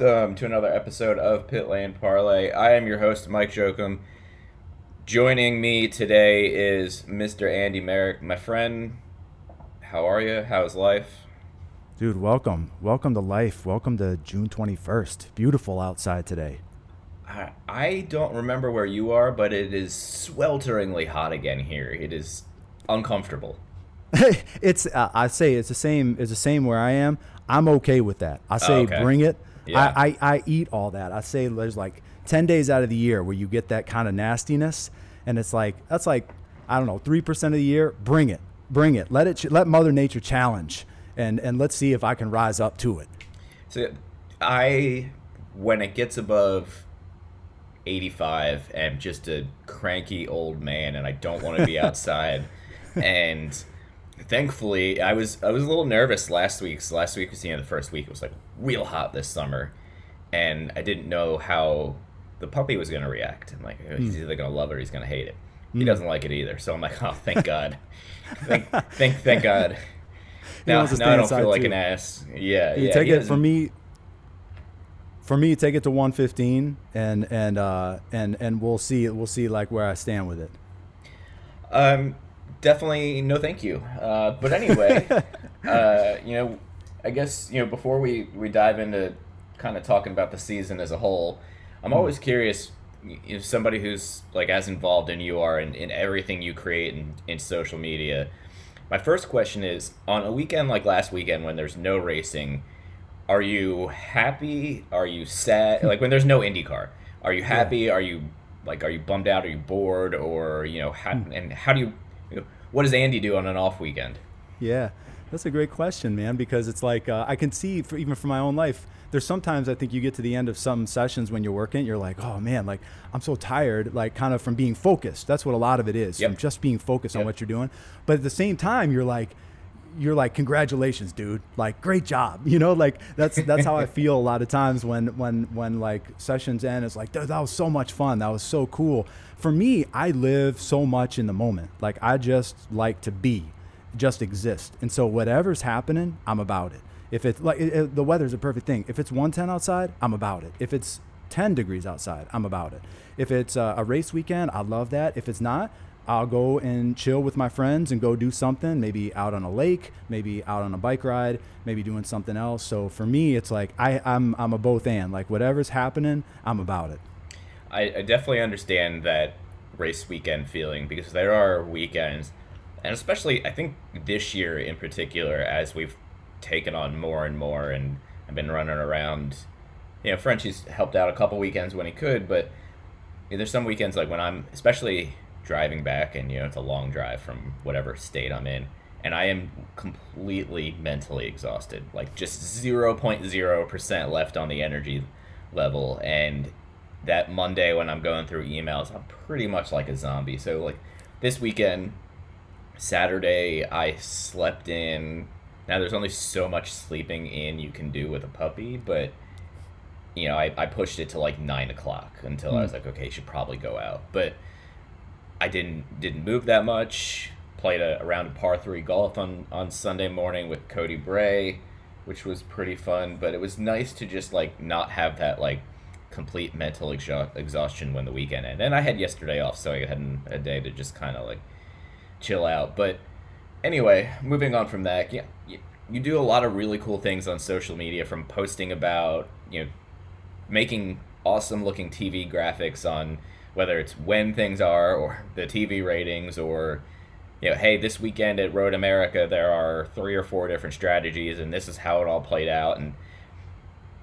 Welcome to another episode of Pit Lane Parley. I am your host, Mike Jokum. Joining me today is Mr. Andy Merrick. My friend, how are you? How's life? Dude, welcome. Welcome to life. Welcome to June 21st. Beautiful outside today. I, I don't remember where you are, but it is swelteringly hot again here. It is uncomfortable. it's uh, I say it's the same it's the same where I am. I'm okay with that. I say Oh, okay. bring it. Yeah. I, I I eat all that. I say there's like 10 days out of the year where you get that kind of nastiness and it's like that's like I don't know, 3% of the year. Bring it. Bring it. Let it ch- let mother nature challenge and and let's see if I can rise up to it. So I, when it gets above 85, am just a cranky old man, and I don't want to be outside. and thankfully, I was I was a little nervous last week. 'cause last week was the end of the first week. It was like real hot this summer, and I didn't know how the puppy was going to react. I'm like, he's either going to love it or he's going to hate it. He doesn't like it either. So I'm like, oh, thank God. thank, thank, thank God. Now, now I don't feel like too. an ass. Yeah, You yeah. take it from me. For me, take it to 115, and and uh, and and we'll see we'll see like where I stand with it. Um, definitely no, thank you. Uh, but anyway, uh, you know, I guess you know before we we dive into kind of talking about the season as a whole, I'm always hmm. curious. If somebody who's like as involved in you are in, in everything you create in, in social media, my first question is on a weekend like last weekend when there's no racing, are you happy? Are you sad? like when there's no IndyCar, are you happy? Are you like are you bummed out? Are you bored? Or you know, how, hmm. and how do you, you know, what does Andy do on an off weekend? Yeah, that's a great question, man. Because it's like uh, I can see, for, even from my own life, there's sometimes I think you get to the end of some sessions when you're working, you're like, oh man, like I'm so tired, like kind of from being focused. That's what a lot of it is, Yep. from just being focused on what you're doing. But at the same time, you're like. You're like, congratulations, dude! Like, great job. You know, like that's that's how I feel a lot of times when when when like sessions end. It's like, "Dude, that was so much fun. That was so cool. For me, I live so much in the moment. Like, I just like to be just exist. And so whatever's happening, I'm about it. If it's like it, it- the weather's a perfect thing. If it's 110 outside, I'm about it. If it's 10 degrees outside, I'm about it. If it's uh, a race weekend, I love that. If it's not, I'll go and chill with my friends and go do something, maybe out on a lake, maybe out on a bike ride, maybe doing something else. So for me, it's like I, I'm I'm a both and. Like whatever's happening, I'm about it. I, I definitely understand that race weekend feeling because there are weekends, and especially I think this year in particular, as we've taken on more and more, and I've been running around. You know, Frenchie's helped out a couple weekends when he could, but you know, there's some weekends like when I'm, especially driving back, and you know, it's a long drive from whatever state I'm in, and I am completely mentally exhausted, like just 0.0% left on the energy level, and that Monday when I'm going through emails, I'm pretty much like a zombie. So like this weekend, Saturday, I slept in. Now there's only so much sleeping in you can do with a puppy, but you know I, I pushed it to like nine o'clock until I hmm. was like, okay, you should probably go out. But I didn't didn't move that much. Played a, a round of par three golf on on Sunday morning with Cody Bray, which was pretty fun. But it was nice to just like not have that like complete mental exha- exhaustion when the weekend ended. And I had yesterday off, so I had a day to just kind of like chill out. But anyway, moving on from that, yeah, you, you do a lot of really cool things on social media, from posting about you know making awesome looking TV graphics on whether it's when things are or the TV ratings or you know, hey, this weekend at Road America there are three or four different strategies and this is how it all played out. And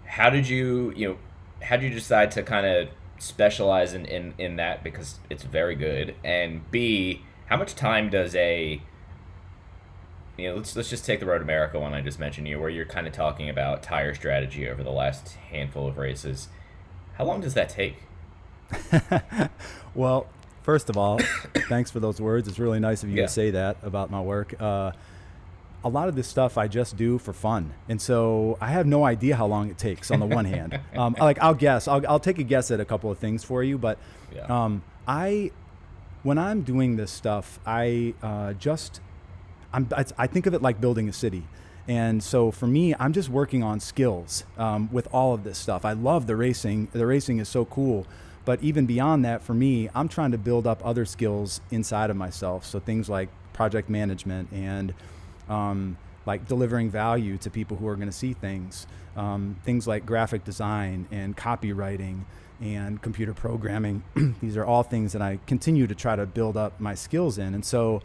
how did you you know how did you decide to kind of specialize in, in in that? Because it's very good. And b how much time does a you know let's let's just take the road america one i just mentioned you where you're kind of talking about tire strategy over the last handful of races how long does that take well first of all thanks for those words it's really nice of you Yeah. to say that about my work uh, a lot of this stuff I just do for fun, and so I have no idea how long it takes. On the one hand, um, like I'll guess, I'll, I'll take a guess at a couple of things for you, but Yeah. um, I, when I'm doing this stuff, I uh, just, I'm, I, think of it like building a city. And so for me, I'm just working on skills um, with all of this stuff. I love the racing. The racing is so cool. But even beyond that, for me, I'm trying to build up other skills inside of myself. So things like project management and um, like delivering value to people who are going to see things. Um, things like graphic design and copywriting and computer programming. These are all things that I continue to try to build up my skills in. And so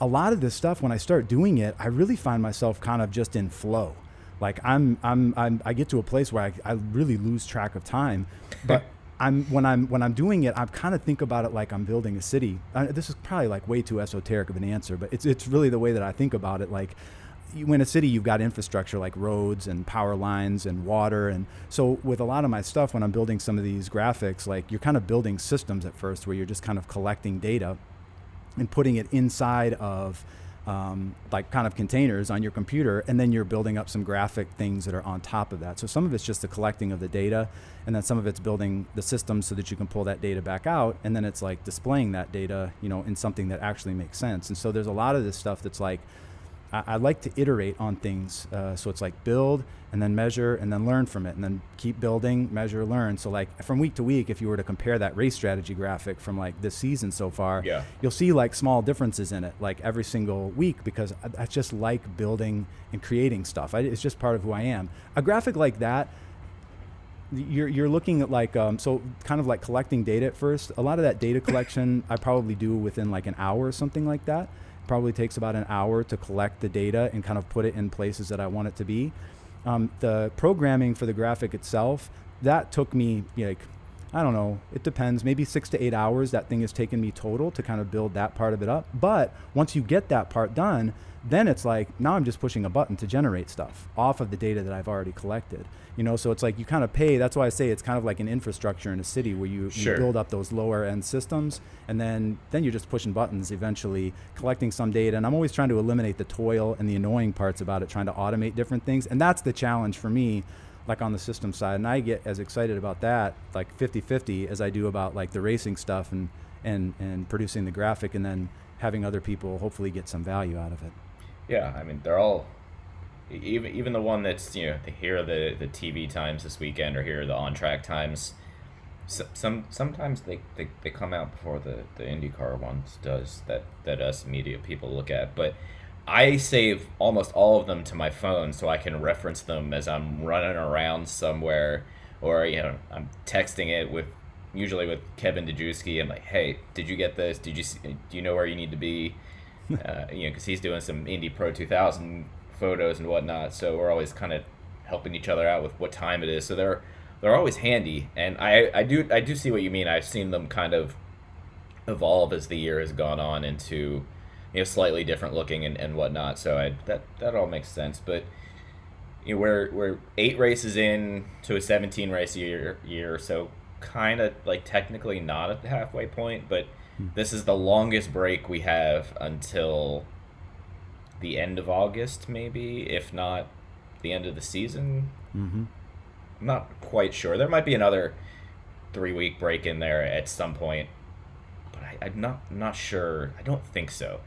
a lot of this stuff, when I start doing it, I really find myself kind of just in flow. Like I'm, I'm, I'm I get to a place where I, I really lose track of time, but I'm when I'm when I'm doing it, I kind of think about it like I'm building a city. Uh, this is probably like way too esoteric of an answer, but it's it's really the way that I think about it. Like you, a city, you've got infrastructure like roads and power lines and water, and so with a lot of my stuff, when I'm building some of these graphics, like you're kind of building systems at first, where you're just kind of collecting data and putting it inside of um, like kind of containers on your computer, and then you're building up some graphic things that are on top of that. So some of it's just the collecting of the data, and then some of it's building the system so that you can pull that data back out, and then it's like displaying that data, you know, in something that actually makes sense. And so there's a lot of this stuff that's like I, I like to iterate on things. Uh, so it's like build and then measure and then learn from it and then keep building, measure, learn. So like from week to week, if you were to compare that race strategy graphic from like this season so far, Yeah. you'll see like small differences in it, like every single week, because I, I just like building and creating stuff. I, it's just part of who I am. A graphic like that, you're, you're looking at like um, so kind of like collecting data at first a lot of that data collection i probably do within like an hour or something like that probably takes about an hour to collect the data and kind of put it in places that i want it to be. Um, the programming for the graphic itself that took me like i don't know. It depends. Maybe six to eight hours that thing has taken me total to kind of build that part of it up. But once you get that part done then it's like now i'm just pushing a button to generate stuff off of the data that i've already collected you know? So it's like you kind of pay that's why i say it's kind of like an infrastructure in a city where you, Sure. you build up those lower end systems and then then you're just pushing buttons eventually collecting some data. And i'm always trying to eliminate the toil and the annoying parts about it trying to automate different things. And that's the challenge for me like on the system side and i get as excited about that like 50-50 as i do about like the racing stuff and and and producing the graphic and then having other people hopefully get some value out of it Yeah, I mean they're all even even the one that's you know here are the the TV times this weekend or here are the on track times. So, some sometimes they, they, they come out before the the IndyCar ones does that that us media people look at, but I save almost all of them to my phone so I can reference them as I'm running around somewhere or you know I'm texting it with usually with Kevin Dejewski. I'm like, hey, did you get this? Did you see, do you know where you need to be? uh, you know, because he's doing some Indy Pro 2000 photos and whatnot. So we're always kind of helping each other out with what time it is. So they're they're always handy, and I I do I do see what you mean. I've seen them kind of evolve as the year has gone on into you know slightly different looking and, and whatnot. So I that that all makes sense, but. You know, we're we're eight races in to a 17 race year year, so kind of like technically not at the halfway point, but this is the longest break we have until the end of August, maybe, if not the end of the season. mm-hmm. I'm not quite sure. There might be another three week break in there at some point, but I, I'm not I'm not sure. I don't think so.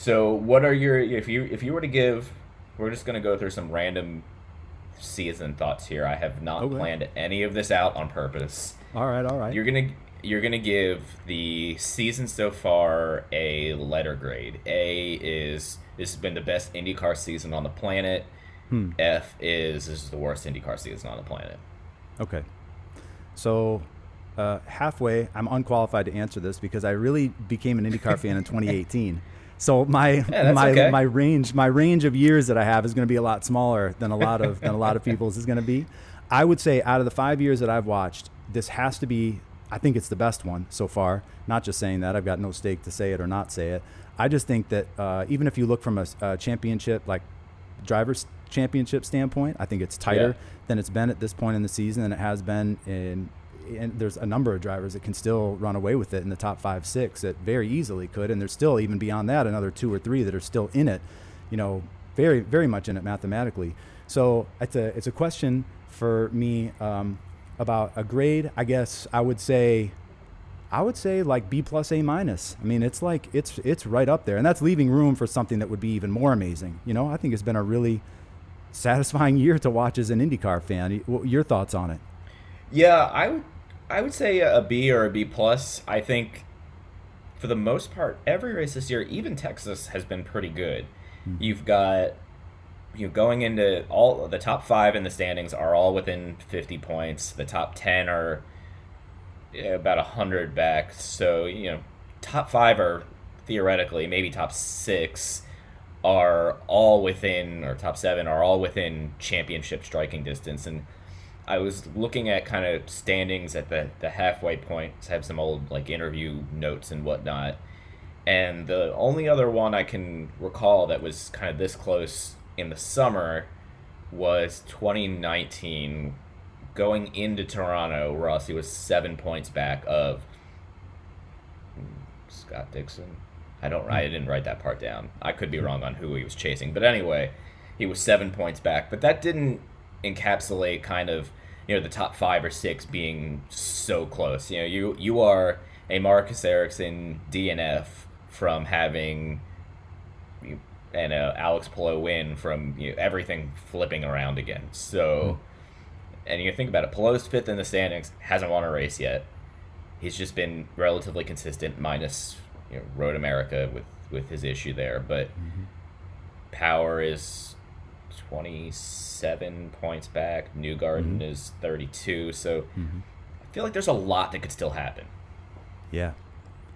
So, what are your if you if you were to give? We're just gonna go through some random season thoughts here. I have not Okay. planned any of this out on purpose. all right all right You're gonna you're gonna give the season so far a letter grade. A is this has been the best IndyCar season on the planet. Hmm. F is this is the worst IndyCar season on the planet. Okay. So uh, halfway, I'm unqualified to answer this because I really became an IndyCar fan in 2018. So my that's my okay. my range my range of years that I have is going to be a lot smaller than a lot of than a lot of people's is going to be. I would say out of the five years that I've watched, this has to be. I think it's the best one so far. Not just saying that. I've got no stake to say it or not say it. I just think that uh, even if you look from a, a championship like drivers championship standpoint, I think it's tighter Yeah. than it's been at this point in the season than it has been in. And there's a number of drivers that can still run away with it in the top five, six that very easily could. And there's still even beyond that another two or three that are still in it, you know, very very much in it mathematically. So it's a it's a question for me um, about a grade. I guess I would say I would say like B plus A minus. I mean, it's like it's it's right up there, and that's leaving room for something that would be even more amazing. You know, I think it's been a really satisfying year to watch as an IndyCar fan. Your thoughts on it? Yeah, I would I would say a B or a B plus. I think for the most part, every race this year, even Texas, has been pretty good. Hmm. You've got you know, going into all the top five in the standings are all within fifty points. The top ten are yeah, about hundred back. So you know, top five are theoretically maybe top six are all within or top seven are all within championship striking distance and I was looking at kind of standings at the, the halfway point. I have some old like interview notes and whatnot. And the only other one I can recall that was kind of this close in the summer was 2019. Going into Toronto, Rossi was seven points back of Scott Dixon. I don't. I didn't write that part down. I could be wrong on who he was chasing, but anyway, he was seven points back. But that didn't encapsulate kind of you know the top five or six being so close. You know, you you are a Marcus Ericsson DNF from having you- and a Alex Palou win from you know, everything flipping around again. So, hmm. and you think about it, Palou's fifth in the standings, hasn't won a race yet. He's just been relatively consistent, minus you know, Road America with with his issue there. But mm-hmm. Power is twenty seven points back. Newgarden is thirty two. So I feel like there's a lot that could still happen. Yeah,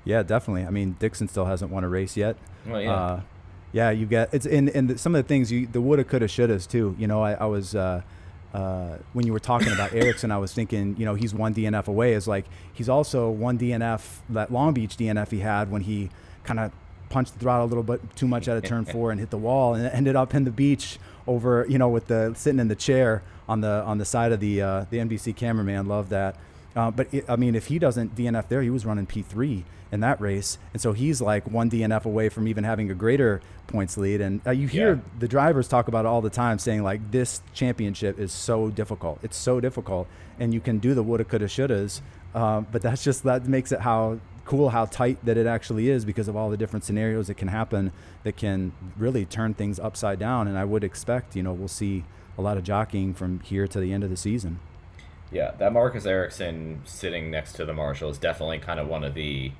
yeah, definitely. I mean, Dixon still hasn't won a race yet. Well, yeah. Uh, yeah, you get it's in and some of the things you the woulda, coulda, shouldas too. You know, I, I was uh, uh, when you were talking about Ericsson, I was thinking, you know, he's one DNF away. Is like he's also one DNF that Long Beach DNF he had when he kind of punched the throttle a little bit too much out of turn four and hit the wall and ended up in the beach over, you know, with the sitting in the chair on the on the side of the uh, the NBC cameraman. Love that. Uh, but it, I mean, if he doesn't DNF there, he was running P3 in that race, and so he's like one DNF away from even having a greater points lead. And uh, you hear Yeah. the drivers talk about it all the time, saying like this championship is so difficult. It's so difficult, and you can do the woulda, coulda, shouldas, uh, but that's just that makes it how cool how tight that it actually is because of all the different scenarios that can happen that can really turn things upside down. And I would expect, you know, we'll see a lot of jockeying from here to the end of the season. Yeah, that Marcus Ericsson sitting next to the Marshall is definitely kind of one of the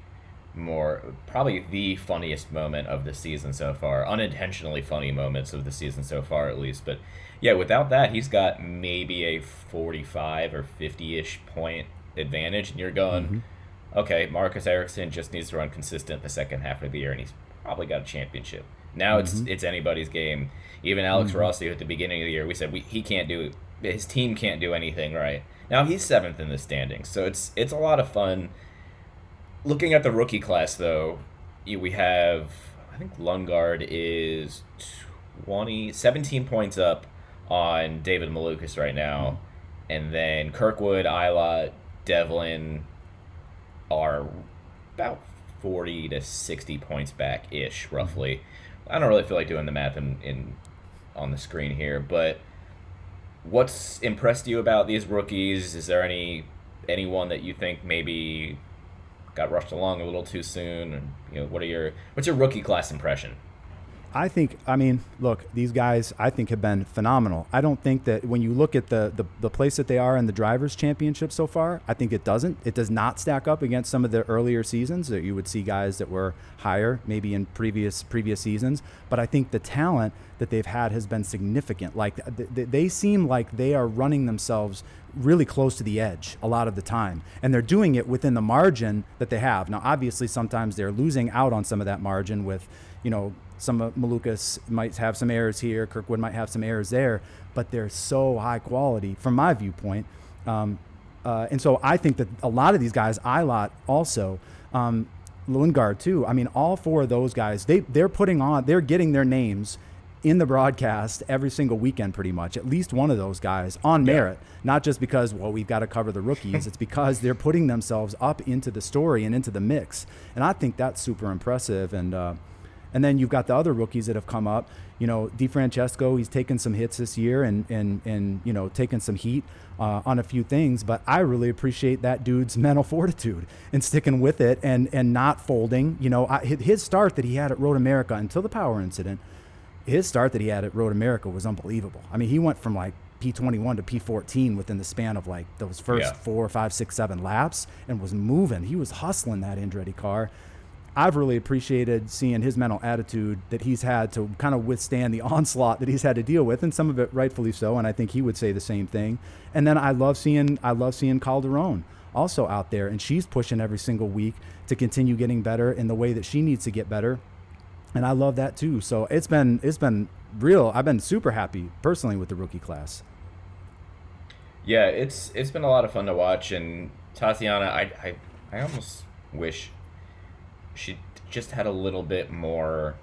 more probably the funniest moment of the season so far. Unintentionally funny moments of the season so far at least. But yeah, without that he's got maybe a 45 or 50ish point advantage and you're going mm-hmm. okay, Marcus Ericsson just needs to run consistent the second half of the year and he's probably got a championship. Now it's mm-hmm. it's anybody's game. Even Alex mm-hmm. Rossi at the beginning of the year, we said we, he can't do his team can't do anything right. Now he's seventh in the standings, so it's it's a lot of fun. Looking at the rookie class, though, we have I think Lundgaard is 20, 17 points up on David Malukas right now, and then Kirkwood, Ilott, Devlin are about 40 to 60 points back ish mhm. roughly. I don't really feel like doing the math in, in on the screen here but what's impressed you about these rookies? Is there any anyone that you think maybe got rushed along a little too soon? And you know what are your what's your rookie class impression I think, I mean, look, these guys, I think, have been phenomenal. I don't think that when you look at the, the, the place that they are in the Drivers' Championship so far, I think it doesn't. It does not stack up against some of the earlier seasons that you would see guys that were higher, maybe in previous previous seasons. But I think the talent that they've had has been significant. Like th- they seem like they are running themselves really close to the edge a lot of the time, and they're doing it within the margin that they have. Now, obviously, sometimes they're losing out on some of that margin with, you know some of Malukas might have some errors here, Kirkwood might have some errors there, but they're so high quality from my viewpoint. Um, uh, and so I think that a lot of these guys, Ilott also, um, Lundgaard too. I mean, all four of those guys, they they're putting on, they're getting their names in the broadcast every single weekend, pretty much. At least one of those guys on merit, yeah. not just because well we've got to cover the rookies. it's because they're putting themselves up into the story and into the mix, and I think that's super impressive. And uh, and then you've got the other rookies that have come up. You know, DeFrancesco, he's taken some hits this year and and and you know taken some heat uh, on a few things. But I really appreciate that dude's mental fortitude and sticking with it and and not folding. You know, I, his start that he had at Road America until the power incident, his start that he had at Road America was unbelievable. I mean, he went from like P21 to P14 within the span of like those first yeah. four, five, six, seven laps and was moving. He was hustling that Andretti car. I've really appreciated seeing his mental attitude that he's had to kind of withstand the onslaught that he's had to deal with, and some of it rightfully so. And I think he would say the same thing. And then I love seeing I love seeing Calderon also out there, and she's pushing every single week to continue getting better in the way that she needs to get better. And I love that too. So it's been it's been real. I've been super happy personally with the rookie class. Yeah, it's it's been a lot of fun to watch, and Tatiana, I I, I almost wish she just had a little bit more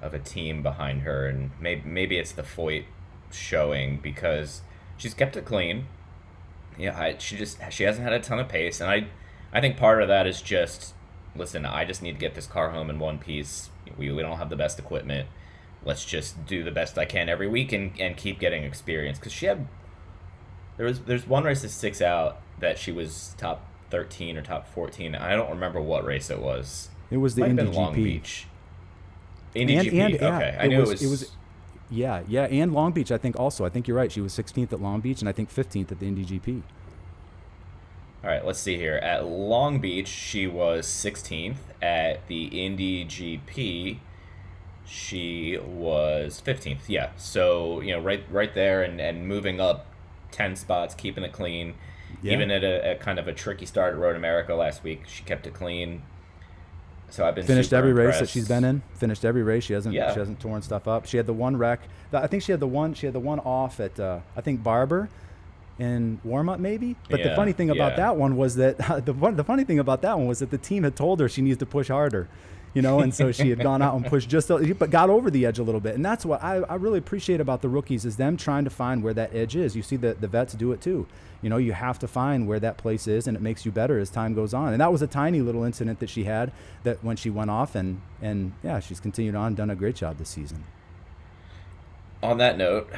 of a team behind her, and maybe maybe it's the Foyt showing because she's kept it clean. Yeah, I, she just she hasn't had a ton of pace, and I I think part of that is just listen. I just need to get this car home in one piece. We we don't have the best equipment. Let's just do the best I can every week and, and keep getting experience because she had there was there's one race that sticks out that she was top 13 or top 14. I don't remember what race it was. It was the Indy GP. Long Beach. Indy and, GP. And, okay, I knew was, it was. It was. Yeah, yeah, and Long Beach. I think also. I think you're right. She was 16th at Long Beach, and I think 15th at the Indy GP. All right, let's see here. At Long Beach, she was 16th. At the Indy GP, she was 15th. Yeah, so you know, right, right there, and and moving up 10 spots, keeping it clean. Yeah. Even at a, a, kind of a tricky start at Road America last week, she kept it clean. So I've been finished every impressed. race that she's been in. Finished every race. She hasn't. Yeah. She hasn't torn stuff up. She had the one wreck. I think she had the one. She had the one off at uh, I think Barber in warm up maybe. But yeah, the funny thing about yeah. that one was that the the funny thing about that one was that the team had told her she needs to push harder you know, and so she had gone out and pushed just, a, but got over the edge a little bit, and that's what I, I really appreciate about the rookies is them trying to find where that edge is. You see the the vets do it too. You know, you have to find where that place is, and it makes you better as time goes on. And that was a tiny little incident that she had that when she went off, and and yeah, she's continued on, done a great job this season. On that note,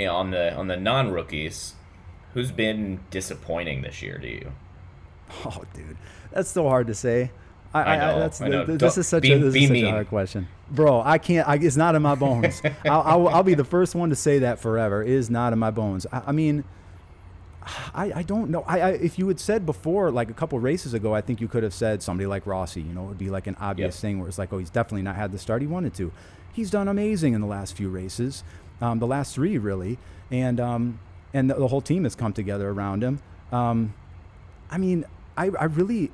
on the on the non rookies, who's been disappointing this year to you? Oh, dude, that's so hard to say. I, I know. That's, I know. this is such, be, a, this is such a hard question, bro. I can't. I, it's not in my bones. I'll, I'll, I'll, be the first one to say that forever. It is not in my bones. I, I mean, I, I don't know. I, I if you had said before, like a couple races ago, I think you could have said somebody like Rossi. You know, it would be like an obvious yep. thing where it's like, oh, he's definitely not had the start he wanted to. He's done amazing in the last few races, um, the last three really, and um, and the, the, whole team has come together around him. Um, I mean, I, I really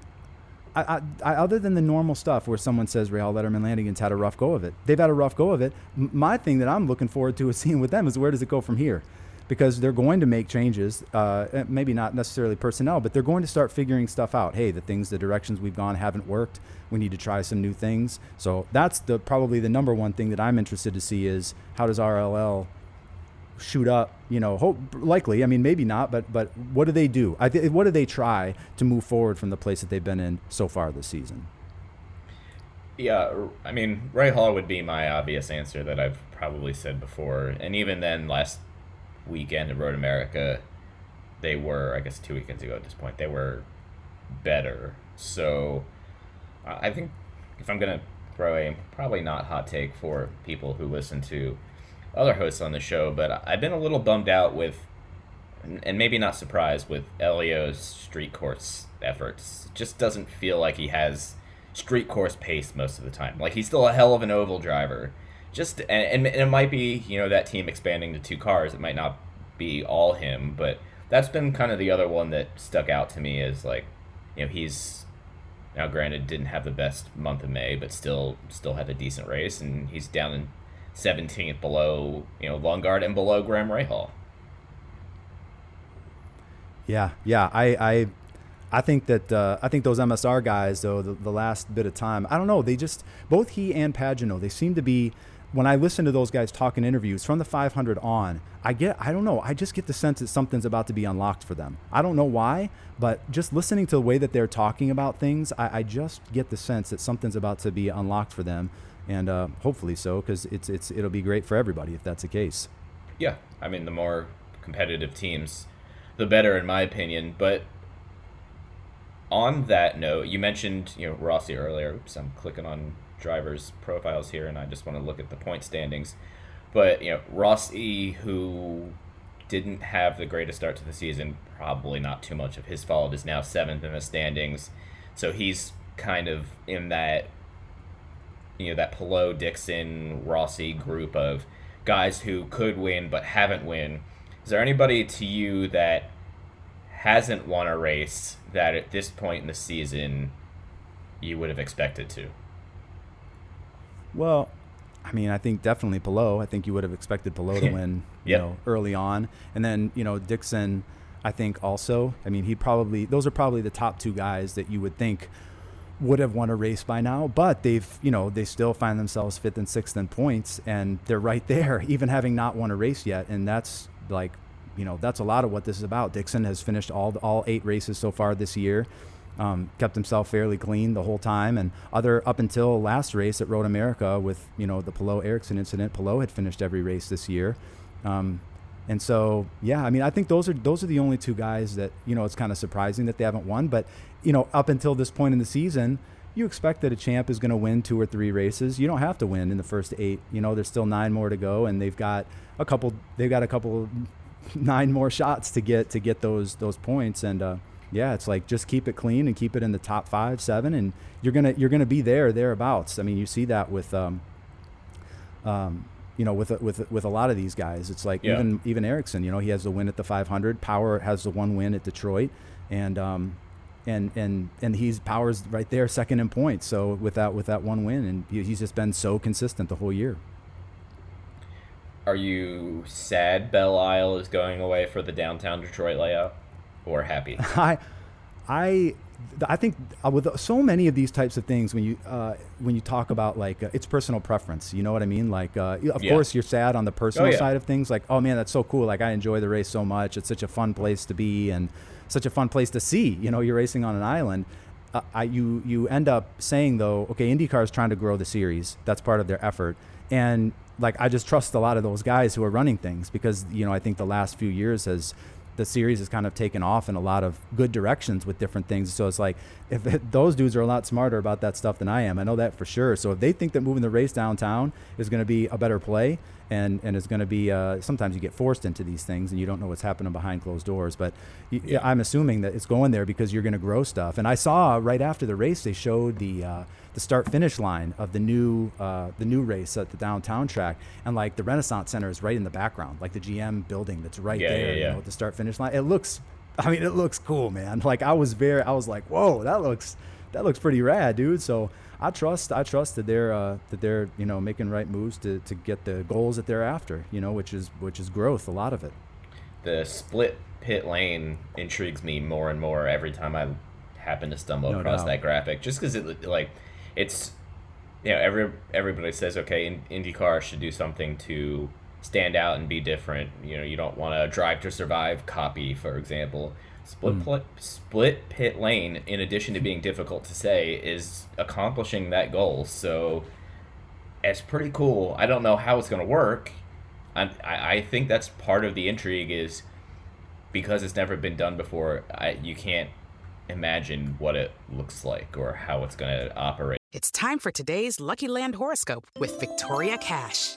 I, I, other than the normal stuff where someone says Rahal Letterman Lanigan's had a rough go of it, they've had a rough go of it. M- my thing that I'm looking forward to seeing with them is where does it go from here? Because they're going to make changes, uh, eh, maybe not necessarily personnel, but they're going to start figuring stuff out. Hey, the things, the directions we've gone haven't worked. We need to try some new things. So that's the probably the number one thing that I'm interested to see is how does RLL shoot up, you know, hope likely. I mean, maybe not, but but what do they do? I th- what do they try to move forward from the place that they've been in so far this season? Yeah, I mean, Rahal would be my obvious answer that I've probably said before, and even then, last weekend at Road America, they were, I guess, two weekends ago at this point, they were better. So, I think if I'm gonna throw a probably not hot take for people who listen to other hosts on the show, but I've been a little bummed out with, and maybe not surprised with Helio's street course efforts. It just doesn't feel like he has street course pace most of the time. Like he's still a hell of an oval driver. Just and, and it might be you know that team expanding to two cars. It might not be all him, but that's been kind of the other one that stuck out to me is like you know he's now granted didn't have the best month of May, but still still had a decent race, and he's down in 17th below you know Lundgaard and below Graham Rahal. Yeah, yeah. I I, I think that uh, I think those MSR guys though the, the last bit of time I don't know they just both he and Pagenaud, they seem to be when I listen to those guys talk in interviews from the 500 on, I get, I don't know, I just get the sense that something's about to be unlocked for them. I don't know why, but just listening to the way that they're talking about things, I, I just get the sense that something's about to be unlocked for them, and uh, hopefully so, because it's it's it'll be great for everybody if that's the case. Yeah, I mean, the more competitive teams, the better, in my opinion. But on that note, you mentioned you know Rossi earlier. Oops, I'm clicking on drivers' profiles here, and I just want to look at the point standings. But you know, Rossi, who didn't have the greatest start to the season, probably not too much of his fault, is now seventh in the standings. So he's kind of in that you know that Palou, Dixon, Rossi group of guys who could win but haven't win. Is there anybody to you that hasn't won a race that at this point in the season you would have expected to? Well, I mean, I think definitely Palou. I think you would have expected Palou to win, you Yep. know, early on, and then you know Dixon. I think also. I mean, he probably those are probably the top two guys that you would think would have won a race by now, but they've you know they still find themselves fifth and sixth in points, and they're right there, even having not won a race yet, and that's like. You know that's a lot of what this is about. Dixon has finished all all eight races so far this year um, kept himself fairly clean the whole time. And other up until last race at Road America with you know the Palou Ericsson incident, Palou had finished every race this year. Um, and so yeah, I mean I think those are those are the only two guys that you know it's kind of surprising that they haven't won. But you know up until this point in the season. You expect that a champ is going to win two or three races. You don't have to win in the first eight. You know, there's still nine more to go, and they've got a couple. They've got a couple, nine more shots to get to get those those points. And uh, yeah, it's like just keep it clean and keep it in the top five, seven, and you're gonna you're gonna be there thereabouts. I mean, you see that with um, um, you know, with a, with with a lot of these guys. It's like Yeah. even even Ericsson. You know, he has the win at the 500. Power has the one win at Detroit, and um, and and and he's Power's right there, second in points. So with that with that one win, and he's just been so consistent the whole year. Are you sad Belle Isle is going away for the downtown Detroit layout, or happy? I, I, I think uh, with so many of these types of things, when you uh, when you talk about like uh, it's personal preference, you know what I mean? Like, uh, of Yeah. course, you're sad on the personal yeah. side of things. Like, oh man, that's so cool. Like, I enjoy the race so much. It's such a fun place to be and such a fun place to see. You know, you're racing on an island. Uh, I, you you end up saying though, okay, IndyCar is trying to grow the series. That's part of their effort, and like I just trust a lot of those guys who are running things because you know I think the last few years has the series has kind of taken off in a lot of good directions with different things. So it's like if it, those dudes are a lot smarter about that stuff than I am, I know that for sure. So if they think that moving the race downtown is going to be a better play and and is going to be uh, sometimes you get forced into these things and you don't know what's happening behind closed doors. But Yeah. I'm assuming that it's going there because you're going to grow stuff. And I saw right after the race they showed the. Uh, the start finish line of the new uh, the new race at the downtown track and like the Renaissance Center is right in the background like the GM building that's right Yeah, there yeah, you know, at the start finish line. It looks, I mean, it looks cool, man. Like I was very, I was like, whoa, that looks, that looks pretty rad, dude. So I trust, I trust that they're, uh, that they're, you know, making right moves to, to get the goals that they're after, you know, which is, which is growth, a lot of it. the split pit lane intrigues me more and more every time I happen to stumble No across doubt. that graphic. Just because it like it's you know every everybody says okay, in, IndyCar should do something to stand out and be different. You know, you don't want to drive to survive copy, for example. Split Hmm. pl- split pit lane, in addition to being difficult to say, is accomplishing that goal. So it's pretty cool. I don't know how it's going to work. I, I I think that's part of the intrigue is because it's never been done before. I you can't imagine what it looks like or how it's going to operate. It's time for today's Lucky Land horoscope with Victoria Cash.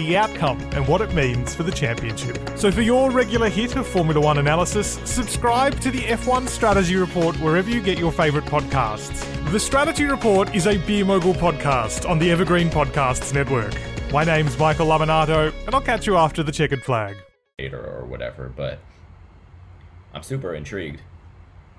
the outcome and what it means for the championship. So, for your regular hit of Formula One analysis, subscribe to the F1 Strategy Report wherever you get your favourite podcasts. The Strategy Report is a Beer Mogul podcast on the Evergreen Podcasts Network. My name's Michael Laminato, and I'll catch you after the checkered flag. or whatever, but I'm super intrigued.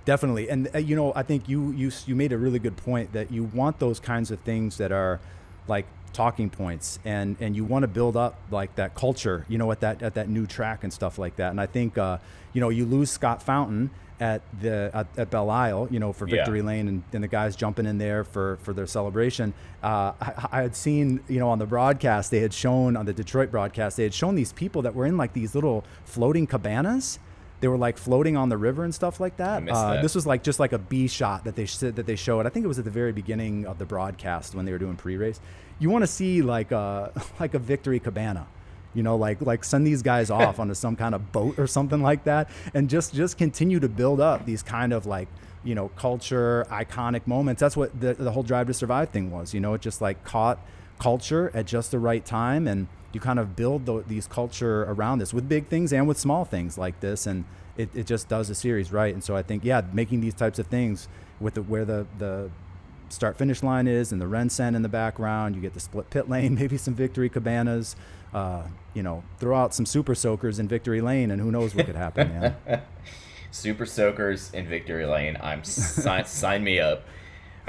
Definitely, and uh, you know, I think you you you made a really good point that you want those kinds of things that are like talking points, and and you want to build up like that culture, you know, at that at that new track and stuff like that. And I think uh, you know you lose Scott Fountain at the at, at Belle Isle, you know, for Yeah. Victory Lane, and, and the guys jumping in there for for their celebration. Uh, I, I had seen, you know, on the broadcast they had shown on the Detroit broadcast they had shown these people that were in like these little floating cabanas. They were like floating on the river and stuff like that. Uh, that. This was like just like a B shot that they said that they showed. I think it was at the very beginning of the broadcast when they were doing pre-race. You want to see like a like a victory cabana, you know, like like send these guys off onto some kind of boat or something like that, and just just continue to build up these kind of like you know culture iconic moments. That's what the the whole Drive to Survive thing was. You know, it just like caught culture at just the right time and you kind of build tho- these culture around this with big things and with small things like this and it, it just does the series right and so i think yeah making these types of things with the where the the start finish line is and the RenCen in the background you get the split pit lane maybe some victory cabanas uh, you know throw out some super soakers in victory lane and who knows what could happen man Super Soakers in Victory Lane. I'm sign me up.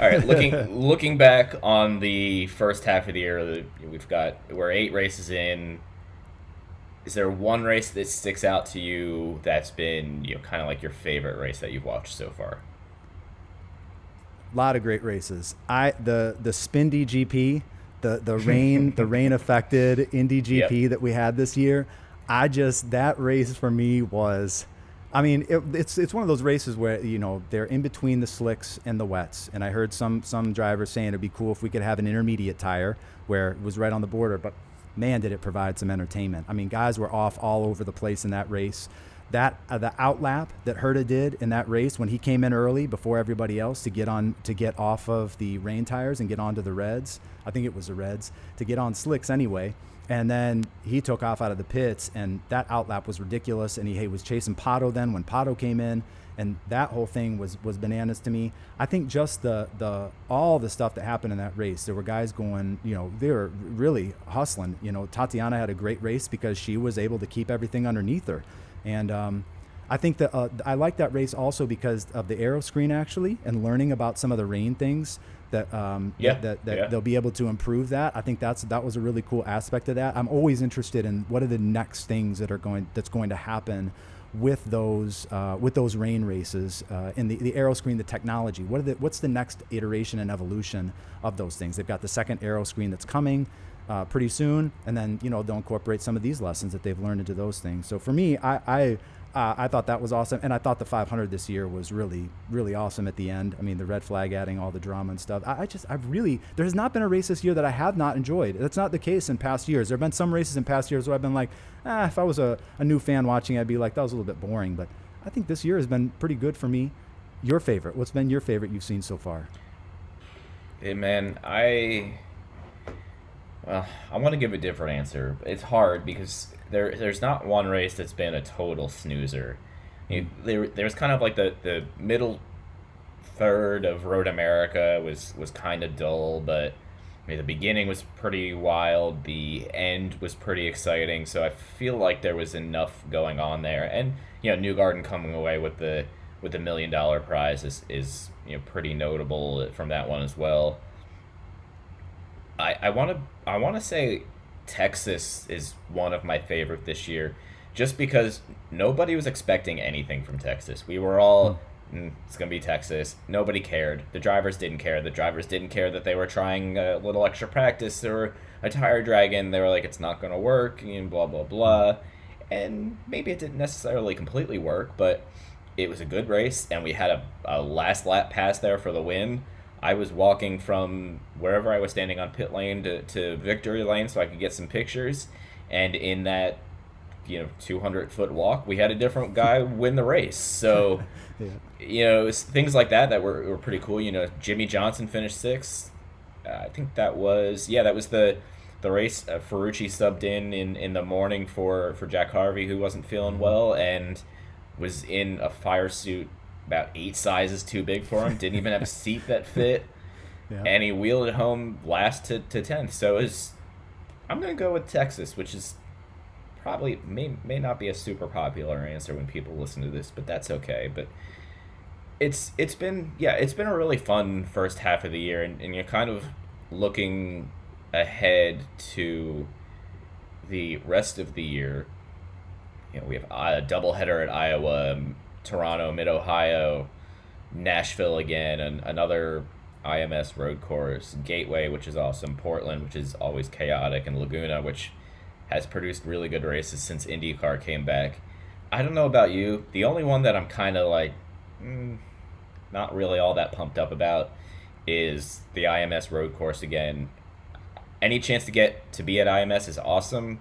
All right, looking looking back on the first half of the year, we've got we're eight races in. Is there one race that sticks out to you that's been you know kind of like your favorite race that you've watched so far? A lot of great races. I the the Spindy GP, the the rain the rain affected Indy GP Yep. that we had this year. I just that race for me was, I mean, it, it's it's one of those races where you know they're in between the slicks and the wets. And I heard some some drivers saying it'd be cool if we could have an intermediate tire where it was right on the border. But man, did it provide some entertainment. I mean, guys were off all over the place in that race that uh, the outlap that Herta did in that race when he came in early before everybody else to get on to get off of the rain tires and get onto the reds. I think it was the reds to get on slicks anyway. And then he took off out of the pits, and that outlap was ridiculous. And he, he was chasing Pato then when Pato came in, and that whole thing was was bananas to me. I think just the the all the stuff that happened in that race. There were guys going, you know, they were really hustling. You know, Tatiana had a great race because she was able to keep everything underneath her. And um, I think that uh, I like that race also because of the aero screen actually, and learning about some of the rain things that um, Yeah, that, that, yeah. they'll be able to improve that. I think that's that was a really cool aspect of that. I'm always interested in what are the next things that are going that's going to happen with those uh, with those rain races uh, in the the aero screen, the technology. What are the what's the next iteration and evolution of those things? They've got the second aero screen that's coming uh, pretty soon, and then you know they'll incorporate some of these lessons that they've learned into those things. So for me, I I, uh, I thought that was awesome, and I thought the 500 this year was really really awesome at the end. I mean, the red flag adding all the drama and stuff. I, I just I've really there has not been a race this year that I have not enjoyed. That's not the case in past years. There have been some races in past years where I've been like, ah, if I was a, a new fan watching, I'd be like that was a little bit boring. But I think this year has been pretty good for me. Your favorite? What's been your favorite you've seen so far? Hey man, I Well, I want to give a different answer. It's hard because there there's not one race that's been a total snoozer. You, there there's kind of like the the middle third of Road America was was kind of dull, but I mean, the beginning was pretty wild. The end was pretty exciting. So I feel like there was enough going on there, and you know, Newgarden coming away with the with the million dollar prize is is you know pretty notable from that one as well. I I want to I want to say Texas is one of my favorite this year, just because nobody was expecting anything from Texas. We were all. "Mm, It's gonna be Texas. Nobody cared. The drivers didn't care. The drivers didn't care that they were trying a little extra practice or a tire dragon. They were like, "It's not gonna work," and blah blah blah. And maybe it didn't necessarily completely work, but it was a good race, and we had a, a last lap pass there for the win. I was walking from wherever I was standing on pit lane to, to victory lane so I could get some pictures. And in that, you know, 200 foot walk, we had a different guy win the race. So, you know, things like that that were, were pretty cool. You know, Jimmie Johnson finished sixth. Uh, I think that was, yeah, that was the the race uh, Ferrucci subbed in, in in the morning for, for Jack Harvey, who wasn't feeling well, and was in a fire suit about eight sizes too big for him. Didn't even have a seat that fit, Yeah. and he wheeled it home last to, to tenth. So is I'm gonna go with Texas, which is probably may may not be a super popular answer when people listen to this, but that's okay. But it's it's been yeah it's been a really fun first half of the year, and, and you're kind of looking ahead to the rest of the year you know, we have uh, a doubleheader at Iowa, Toronto, Mid Ohio, Nashville again, and another IMS road course, Gateway, which is awesome, Portland, which is always chaotic, and Laguna, which has produced really good races since IndyCar came back. I don't know about you. The only one that I'm kind of like, mm, not really all that pumped up about is the IMS road course again. Any chance to get to be at IMS is awesome,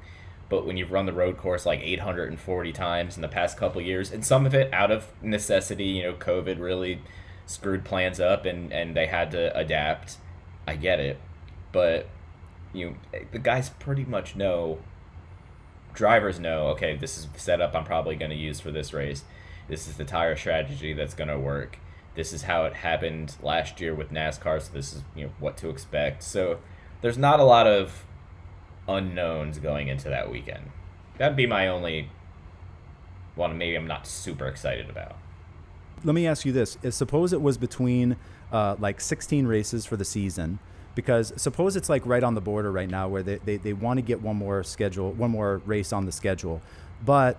but when you've run the road course like 840 times in the past couple years, and some of it out of necessity, you know, COVID really screwed plans up and, and they had to adapt. I get it. But you eh, the guys pretty much know drivers know, okay, this is the setup I'm probably going to use for this race. This is the tire strategy that's going to work. This is how it happened last year with NASCAR, so this is, you know, what to expect. So there's not a lot of unknowns going into that weekend. That'd be my only one maybe I'm not super excited about. let me ask you this: is suppose it was between uh, like 16 races for the season, because suppose it's like right on the border right now where they, they, they want to get one more schedule, one more race on the schedule, but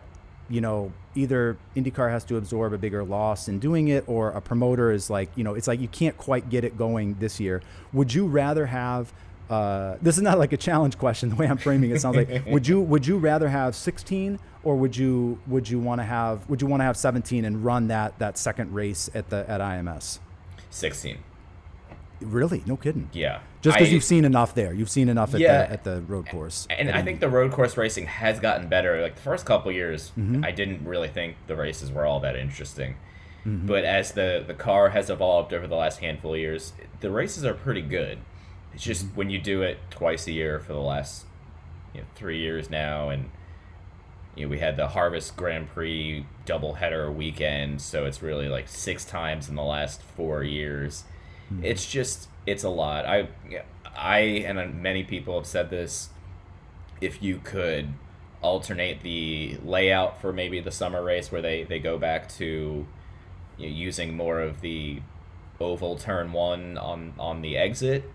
you know either IndyCar has to absorb a bigger loss in doing it, or a promoter is like you know it's like you can't quite get it going this year. Would you rather have uh, this is not like a challenge question. The way I'm framing it sounds like would you would you rather have 16 or would you would you want to have would you want to have 17 and run that that second race at the at IMS? 16. Really? No kidding. Yeah. Just because you've seen enough there, you've seen enough at Yeah. the at the road course. And I think the road course racing has gotten better. Like the first couple years, Mm-hmm. I didn't really think the races were all that interesting. Mm-hmm. But as the, the car has evolved over the last handful of years, the races are pretty good. It's just Mm-hmm. when you do it twice a year for the last you know, three years now, and you know, we had the Harvest Grand Prix double header weekend, so it's really like six times in the last four years. It's just it's a lot. I I and many people have said this. If you could alternate the layout for maybe the summer race where they they go back to you know, using more of the oval turn one on on the exit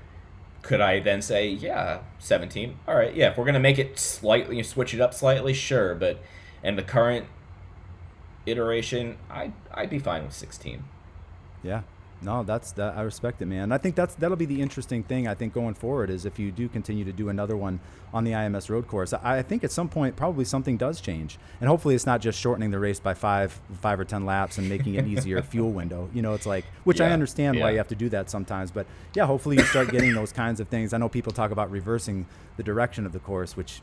could I then say, yeah, 17? All right, yeah, if we're going to make it slightly, switch it up slightly, sure, but in the current iteration, I'd, I'd be fine with 16. Yeah. No, that's that. I respect it, man. I think that's that'll be the interesting thing. I think going forward is if you do continue to do another one on the IMS road course. I, I think at some point probably something does change, and hopefully it's not just shortening the race by five, five or ten laps and making it easier fuel window. You know, it's like which I Yeah, understand why you have to do that sometimes, but yeah, hopefully you start getting those kinds of things. I know people talk about reversing the direction of the course, which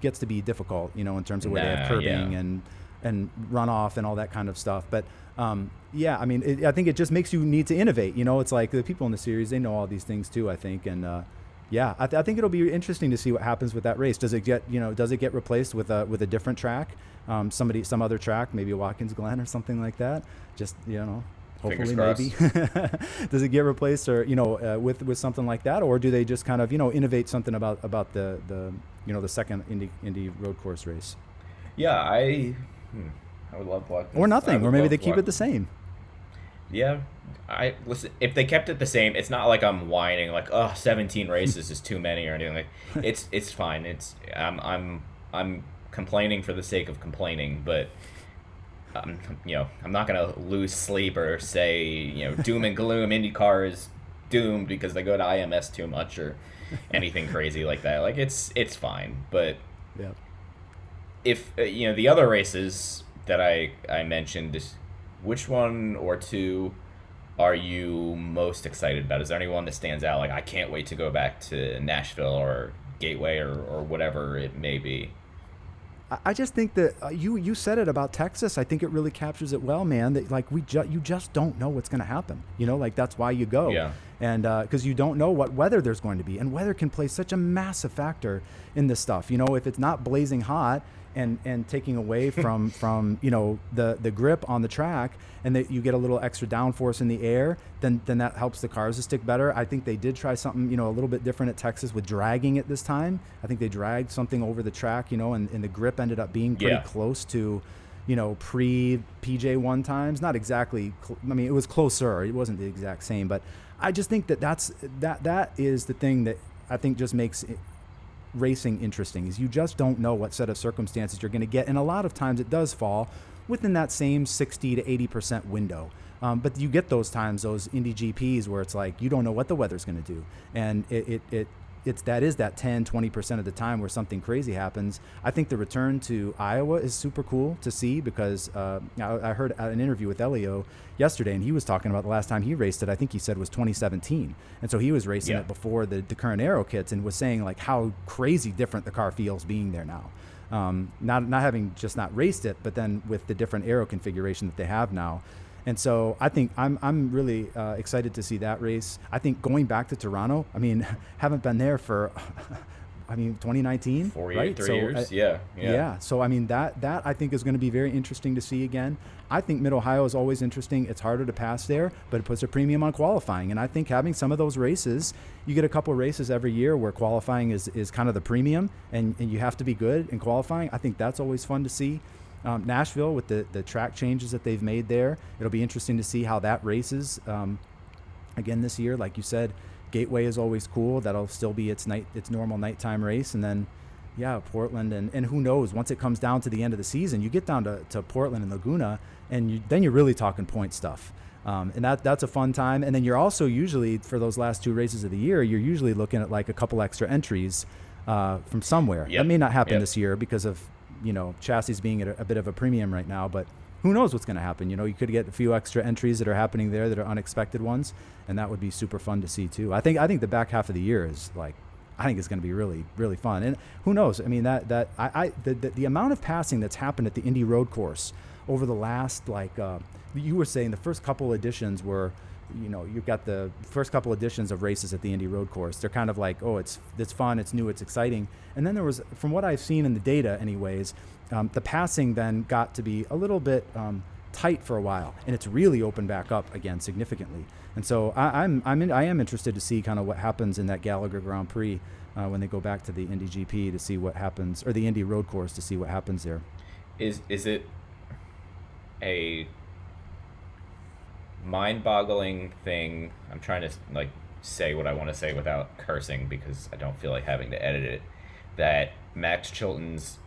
gets to be difficult. You know, in terms of where they have curbing yeah. and and runoff and all that kind of stuff. But um, yeah, I mean, it, I think it just makes you need to innovate. You know, it's like the people in the series they know all these things too. I think, and uh, yeah, I, th- I think it'll be interesting to see what happens with that race. Does it get you know does it get replaced with a with a different track, um, somebody some other track, maybe Watkins Glen or something like that? Just you know. Hopefully, maybe. does it get replaced, or you know, uh, with with something like that, or do they just kind of you know innovate something about about the the you know the second Indy Indy road course race? Yeah, I hmm, I would love Watkins. Or nothing, or maybe they keep it the same. Yeah. I listen. If they kept it the same, it's not like I'm whining like, "Oh, 17 races is too many" or anything. Like, it's it's fine. It's I'm I'm I'm complaining for the sake of complaining, but um, you know, I'm not gonna lose sleep or say you know doom and gloom. IndyCar is doomed because they go to IMS too much or anything crazy like that. Like it's it's fine, but Yeah. If uh, you know the other races that I I mentioned, which one or two are you most excited about? Is there anyone that stands out? Like I can't wait to go back to Nashville or Gateway or, or whatever it may be. I- just think that uh, you you said it about Texas. I think it really captures it well, man. That like we ju- you just don't know what's going to happen. You know, like that's why you go. Yeah. And because you don't know what weather there's going to be, and weather can play such a massive factor in this stuff. You know, if it's not blazing hot and and taking away from from you know the the grip on the track, and that you get a little extra downforce in the air, then then that helps the cars to stick better. I think they did try something you know a little bit different at Texas with dragging it this time. I think they dragged something over the track, you know, and, and the grip ended up being pretty Yeah. close to, you know, pre PJ one times. Not exactly. Cl- I mean, it was closer. It wasn't the exact same, but I just think that that's that that is the thing that I think just makes it, racing interesting. Is you just don't know what set of circumstances you're going to get, and a lot of times it does fall within that same 60 to 80 percent window. Um, but you get those times, those Indy GPs, where it's like you don't know what the weather's going to do, and it, it, it it's that is that 10 20% of the time where something crazy happens. I think the return to iowa is super cool to see because uh, I, I heard an interview with Helio yesterday and he was talking about the last time he raced it i think he said was 2017 and so he was racing Yeah. it before the, the current aero kits and was saying like how crazy different the car feels being there now. Um, not not having just not raced it but then with the different aero configuration that they have now and so I think I'm I'm really uh, excited to see that race. I think going back to Toronto. I mean, haven't been there for, I mean, 2019, Four right? years, three So, years. uh, yeah, yeah. yeah. So I mean that that I think is going to be very interesting to see again. I think Mid Ohio is always interesting. It's harder to pass there, but it puts a premium on qualifying. And I think having some of those races, you get a couple races every year where qualifying is, is kind of the premium, and, and you have to be good in qualifying. I think that's always fun to see. Um, Nashville with the the track changes that they've made there, it'll be interesting to see how that races. Um, again this year. Like you said, Gateway is always cool. That'll still be its night, its normal nighttime race, and then yeah, Portland and, and who knows? Once it comes down to the end of the season, you get down to, to Portland and Laguna, and you, then you're really talking point stuff. Um, and that that's a fun time. And then you're also usually for those last two races of the year, you're usually looking at like a couple extra entries uh, from somewhere. Yep. That may not happen Yep. this year because of you know chassis being at a, a bit of a premium right now, but who knows what's going to happen? You know, you could get a few extra entries that are happening there that are unexpected ones, and that would be super fun to see too. I think I think the back half of the year is like, I think it's going to be really really fun. And who knows? I mean that that I, I the, the the amount of passing that's happened at the Indy Road Course over the last like uh, you were saying the first couple editions were. You know, you've got the first couple editions of races at the Indy Road Course. They're kind of like, oh, it's it's fun, it's new, it's exciting. And then there was, from what I've seen in the data, anyways, um, the passing then got to be a little bit um, tight for a while, and it's really opened back up again significantly. And so I, I'm I'm in, I am interested to see kind of what happens in that Gallagher Grand Prix uh, when they go back to the Indy GP to see what happens, or the Indy Road Course to see what happens there. Is is it a mind-boggling thing? I'm trying to like say what I want to say without cursing because I don't feel like having to edit it. That Max Chilton's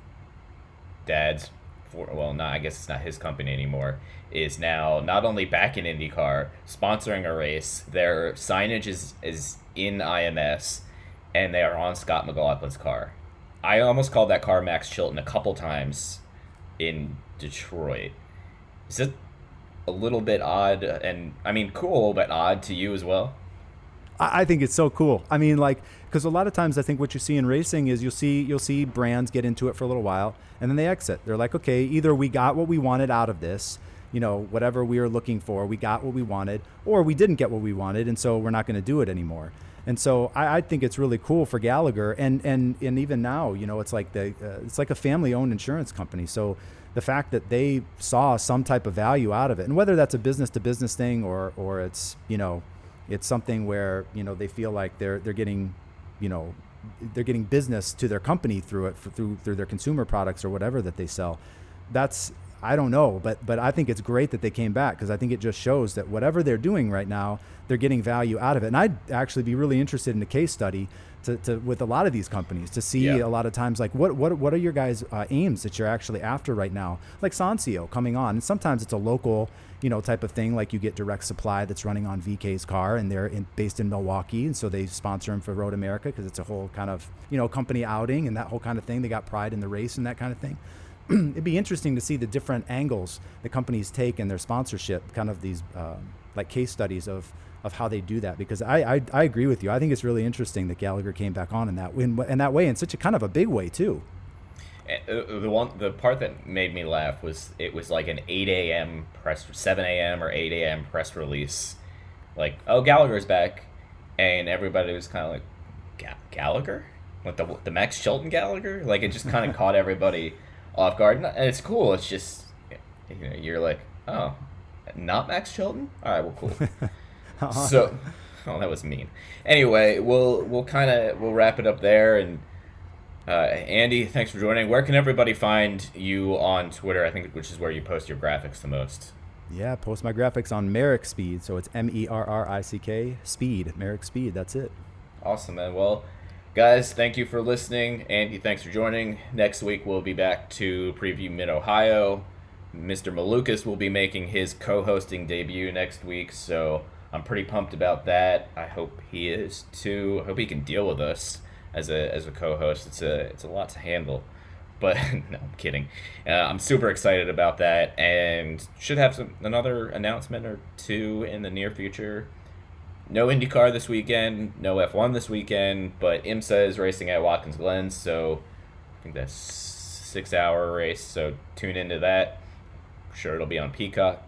dad's for well, not I guess it's not his company anymore. Is now not only back in IndyCar sponsoring a race. Their signage is is in IMS, and they are on Scott McLaughlin's car. I almost called that car Max Chilton a couple times in Detroit. Is it a little bit odd and I mean cool but odd to you as well? I think it's so cool. I mean, like, because a lot of times I think what you see in racing is you'll see you'll see brands get into it for a little while and then they exit. They're like, okay, either we got what we wanted out of this, you know, whatever we were looking for, we got what we wanted, or we didn't get what we wanted, and so we're not going to do it anymore. And so I, I think it's really cool for Gallagher, and and and even now, you know, it's like the uh, it's like a family-owned insurance company. So the fact that they saw some type of value out of it, and whether that's a business-to-business thing or or it's you know, it's something where you know they feel like they're they're getting, you know, they're getting business to their company through it through through their consumer products or whatever that they sell. That's I don't know, but but I think it's great that they came back because I think it just shows that whatever they're doing right now, they're getting value out of it. And I'd actually be really interested in a case study to, to with a lot of these companies to see Yeah. a lot of times like what what what are your guys' uh, aims that you're actually after right now? Like Sonsio coming on, and sometimes it's a local you know type of thing like you get direct supply that's running on VK's car and they're in, based in Milwaukee and so they sponsor him for Road America because it's a whole kind of you know company outing and that whole kind of thing. They got pride in the race and that kind of thing it'd be interesting to see the different angles the companies take in their sponsorship, kind of these um, like case studies of of how they do that. Because I, I I agree with you. I think it's really interesting that Gallagher came back on in that in, in that way in such a kind of a big way too. Uh, The one, the part that made me laugh was it was like an 8 a.m. press, 7 a.m. or 8 a.m. press release, like oh Gallagher's back, and everybody was kind of like, Ga- Gallagher, like the the Max Chilton Gallagher, like it just kind of caught everybody off guard, and it's cool. It's just you know you're like oh, not Max Chilton, all right, well cool. so, oh that was mean. Anyway, we'll we'll kind of we'll wrap it up there and. Uh, Andy, thanks for joining. Where can everybody find you on Twitter? I think which is where you post your graphics the most. Yeah, post my graphics on Merrick Speed, so it's M E R R I C K Speed, Merrick Speed. That's it. Awesome, man. Well, guys, thank you for listening. Andy, thanks for joining. Next week we'll be back to preview Mid Ohio. Mr. Malukas will be making his co-hosting debut next week, so I'm pretty pumped about that. I hope he is too. I hope he can deal with us as a as a co-host. It's a it's a lot to handle. But no, I'm kidding. Uh, I'm super excited about that, and should have some another announcement or two in the near future. No IndyCar this weekend, no F1 this weekend, but IMSA is racing at Watkins Glen, so I think that's six hour race. So tune into that. I'm sure it'll be on Peacock.